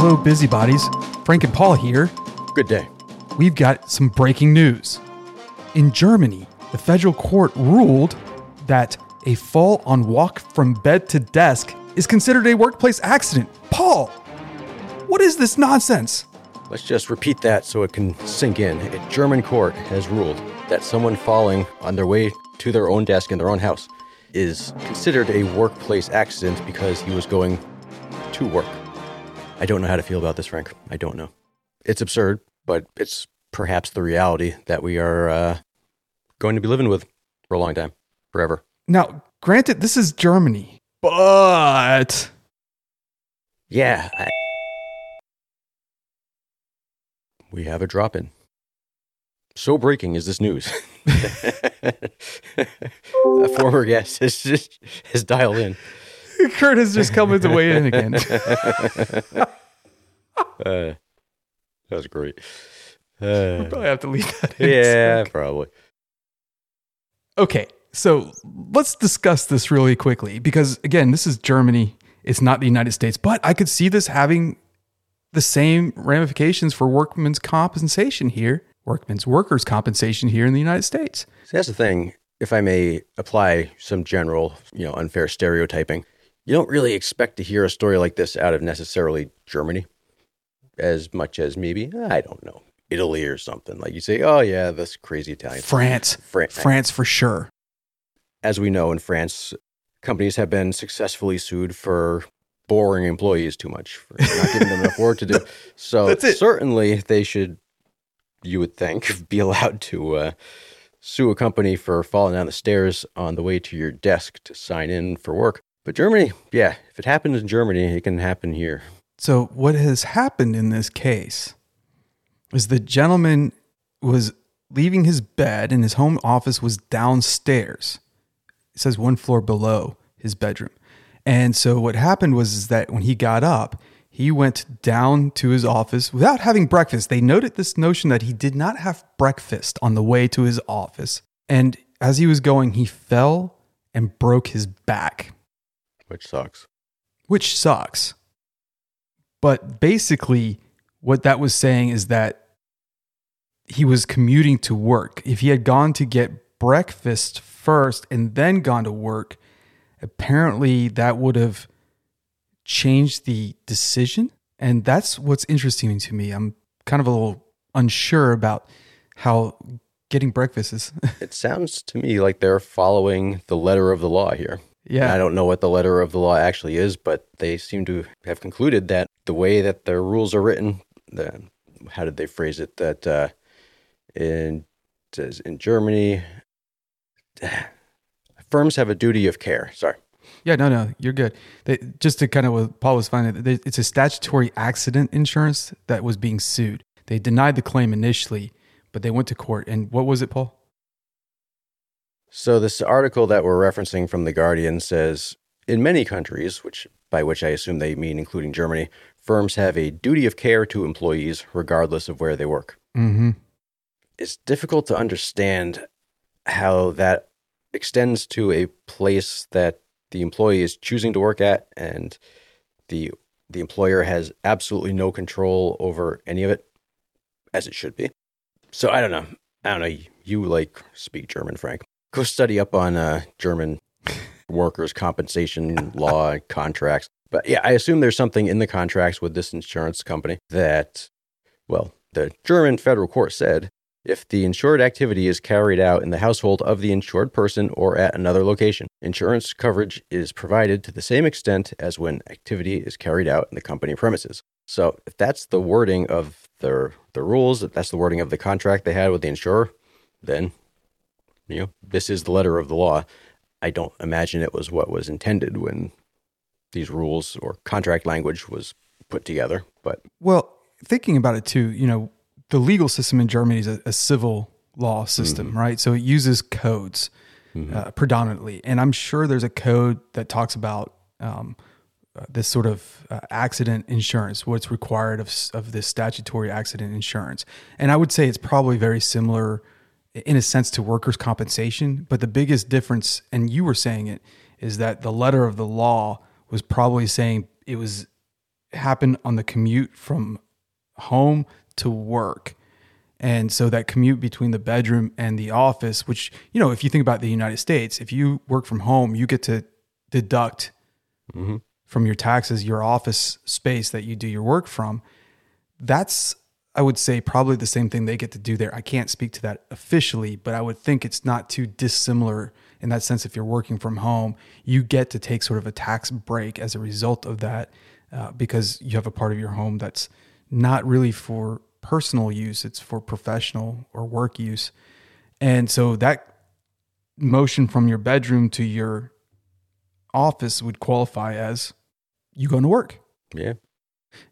Hello, busybodies. Frank and Paul here. Good day. We've got some breaking news. In Germany, the federal court ruled that a fall on walk from bed to desk is considered a workplace accident. Paul, what is this nonsense? Let's just repeat that so it can sink in. A German court has ruled that someone falling on their way to their own desk in their own house is considered a workplace accident because he was going to work. I don't know how to feel about this, Frank. I don't know. It's absurd, but it's perhaps the reality that we are uh, going to be living with for a long time, forever. Now, granted, this is Germany, but Yeah. I... We have a drop in. So breaking is this news. a former guest has just has dialed in. Kurt has just come into weigh in again. Uh, that was great. Uh, Probably have to leave that in. yeah, probably. Okay, so let's discuss this really quickly because, again, this is Germany. It's not the United States, but I could see this having the same ramifications for workmen's compensation here, workmen's workers' compensation here in the United States. See, that's the thing. If I may apply some general, you know, unfair stereotyping, you don't really expect to hear a story like this out of necessarily Germany, as much as maybe I don't know Italy or something. Like you say, oh yeah, this crazy Italian. France, Fran- France for sure. As we know in France, companies have been successfully sued for boring employees too much, for not giving them enough work to do. So certainly they should, you would think, be allowed to uh, sue a company for falling down the stairs on the way to your desk to sign in for work. But Germany, yeah, if it happens in Germany, it can happen here. So what has happened in this case is the gentleman was leaving his bed and his home office was downstairs. It says one floor below his bedroom. And so what happened was is that when he got up, he went down to his office without having breakfast. They noted this notion that he did not have breakfast on the way to his office. And as he was going, he fell and broke his back Which sucks. which sucks. But basically, what that was saying is that he was commuting to work. If he had gone to get breakfast first and then gone to work, apparently that would have changed the decision. And that's what's interesting to me. I'm kind of a little unsure about how getting breakfast is. It sounds to me like they're following the letter of the law here. Yeah. I don't know what the letter of the law actually is, but they seem to have concluded that the way that their rules are written, the, how did they phrase it? That uh, in says in Germany, firms have a duty of care. Sorry, Yeah, no, no, you're good. They, just to kind of what Paul was finding, they- it's a statutory accident insurance that was being sued. They denied the claim initially, but they went to court. And what was it, Paul? So this article that we're referencing from the Guardian says in many countries, which by which I assume they mean including Germany, firms have a duty of care to employees regardless of where they work. Mm-hmm. It's difficult to understand how that extends to a place that the employee is choosing to work at and the the employer has absolutely no control over any of it as it should be. So I don't know. I don't know. You like speak German, Frank. Go study up on uh, German workers' compensation law contracts. But yeah, I assume there's something in the contracts with this insurance company that, well, the German federal court said if the insured activity is carried out in the household of the insured person or at another location, insurance coverage is provided to the same extent as when activity is carried out in the company premises. So if that's the wording of their the rules, if that's the wording of the contract they had with the insurer, then you know, this is the letter of the law. I don't imagine it was what was intended when these rules or contract language was put together, but Well, thinking about it too, you know, the legal system in Germany is a, a civil law system, right? So it uses codes uh, predominantly. And I'm sure there's a code that talks about um, uh, this sort of uh, accident insurance, what's required of, of this statutory accident insurance. And I would say it's probably very similar in a sense to workers' compensation. But the biggest difference, and you were saying it, is that the letter of the law was probably saying it was happened on the commute from home to work. And so that commute between the bedroom and the office, which, you know, if you think about the United States, if you work from home, you get to deduct Mm-hmm. from your taxes your office space that you do your work from. That's, I would say, probably the same thing they get to do there. I can't speak to that officially, but I would think it's not too dissimilar in that sense. If you're working from home, you get to take sort of a tax break as a result of that uh, because you have a part of your home that's not really for personal use, it's for professional or work use. And so that motion from your bedroom to your office would qualify as you going to work. Yeah.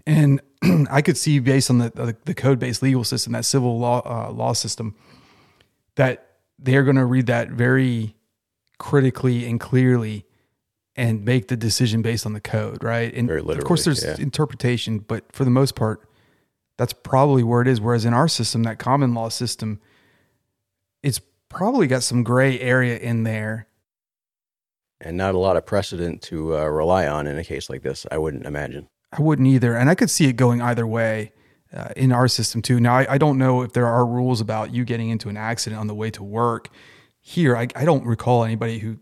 And I could see based on the the, the code based legal system, that civil law uh, law system, that they're going to read that very critically and clearly and make the decision based on the code, right? And of course, there's yeah. interpretation, but for the most part, that's probably where it is. Whereas in our system, that common law system, it's probably got some gray area in there And not a lot of precedent to uh, rely on in a case like this, I wouldn't imagine. I wouldn't either. And I could see it going either way uh, in our system too. Now, I, I don't know if there are rules about you getting into an accident on the way to work. Here, I, I don't recall anybody who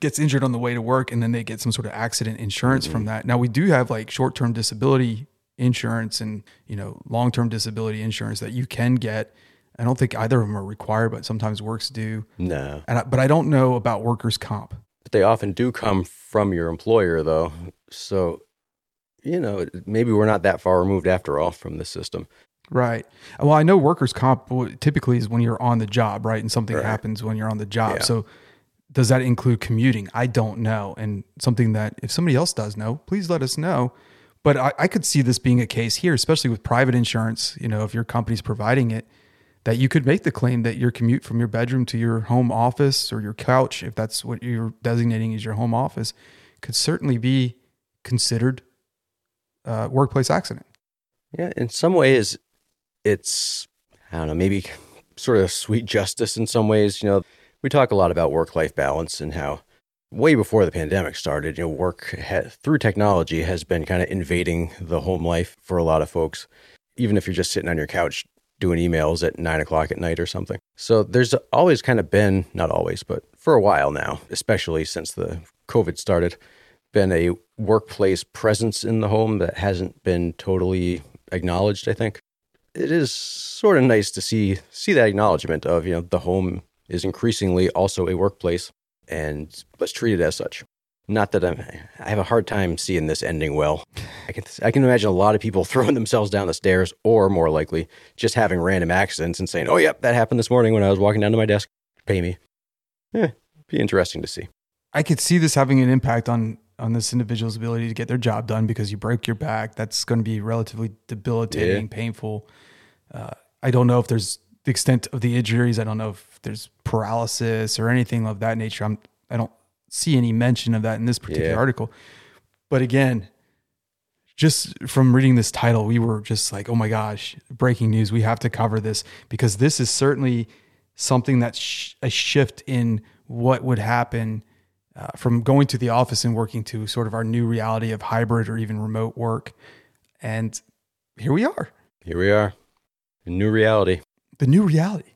gets injured on the way to work and then they get some sort of accident insurance from that. Now, we do have like short term disability insurance and, you know, long term disability insurance that you can get. I don't think either of them are required, but sometimes works do. No. And I, but I don't know about workers' comp. But they often do come from your employer, though. So, you know, maybe we're not that far removed after all from the system. Right. Well, I know workers' comp typically is when you're on the job, right? And something Right. happens when you're on the job. Yeah. So, does that include commuting? I don't know. And something that if somebody else does know, please let us know. But I, I could see this being a case here, especially with private insurance. You know, if your company's providing it, that you could make the claim that your commute from your bedroom to your home office or your couch, if that's what you're designating as your home office, could certainly be considered a workplace accident. Yeah, in some ways, it's, I don't know, maybe sort of sweet justice in some ways. You know, we talk a lot about work life balance and how way before the pandemic started, you know, work ha- through technology has been kind of invading the home life for a lot of folks, even if you're just sitting on your couch doing emails at nine o'clock at night or something. So there's always kind of been, not always, but for a while now, especially since the COVID started, been a workplace presence in the home that hasn't been totally acknowledged, I think. It is sort of nice to see see that acknowledgement of, you know, the home is increasingly also a workplace and let's treat it as such. Not that I'm I have a hard time seeing this ending well. I can I can imagine a lot of people throwing themselves down the stairs or more likely just having random accidents and saying, "Oh, yep, that happened this morning when I was walking down to my desk. Pay me." Eh, be interesting to see. I could see this having an impact on on this individual's ability to get their job done because you break your back. That's going to be relatively debilitating, painful. Uh, I don't know if there's the extent of the injuries. I don't know if there's paralysis or anything of that nature. I'm I don't see any mention of that in this particular Yeah. article. But again, just from reading this title, we were just like, oh my gosh, breaking news. We have to cover this because this is certainly something that's sh- a shift in what would happen uh, from going to the office and working to sort of our new reality of hybrid or even remote work. And here we are, Here we are. A new reality. the new reality.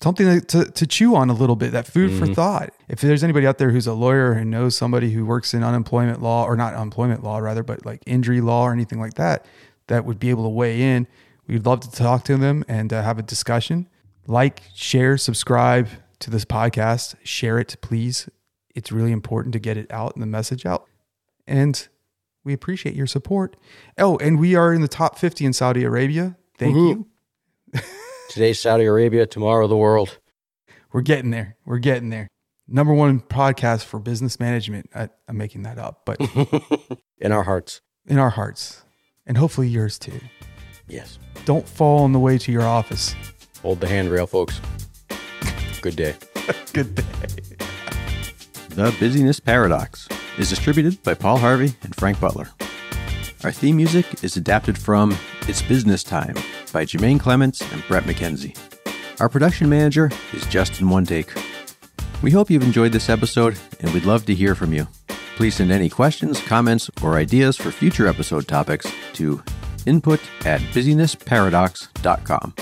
Something to, to chew on a little bit, that food for Mhm. thought. If there's anybody out there who's a lawyer and knows somebody who works in unemployment law, or not unemployment law, rather, but like injury law or anything like that, that would be able to weigh in, we'd love to talk to them and uh, have a discussion. Like, share, subscribe to this podcast. Share it, please. It's really important to get it out and the message out. And we appreciate your support. Oh, and we are in the top 50 in Saudi Arabia. Thank Woohoo. you. Today's Saudi Arabia, tomorrow the world. We're getting there. We're getting there. Number one podcast for business management. I, I'm making that up, but In our hearts. in our hearts, and hopefully yours too. Yes. Don't fall on the way to your office. Hold the handrail, folks. Good day. Good day. The Busyness Paradox is distributed by Paul Harvey and Frank Butler. Our theme music is adapted from It's Business Time by Jemaine Clements and Bret McKenzie. Our production manager is Justin One Take. We hope you've enjoyed this episode and we'd love to hear from you. Please send any questions, comments, or ideas for future episode topics to input at busynessparadox.com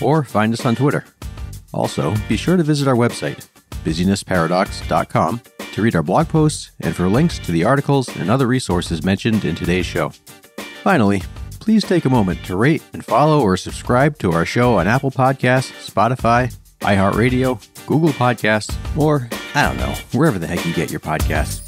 or find us on Twitter. Also, be sure to visit our website, busynessparadox.com, to read our blog posts and for links to the articles and other resources mentioned in today's show. Finally, please take a moment to rate and follow or subscribe to our show on Apple Podcasts, Spotify, iHeartRadio, Google Podcasts, or I don't know, wherever the heck you get your podcasts.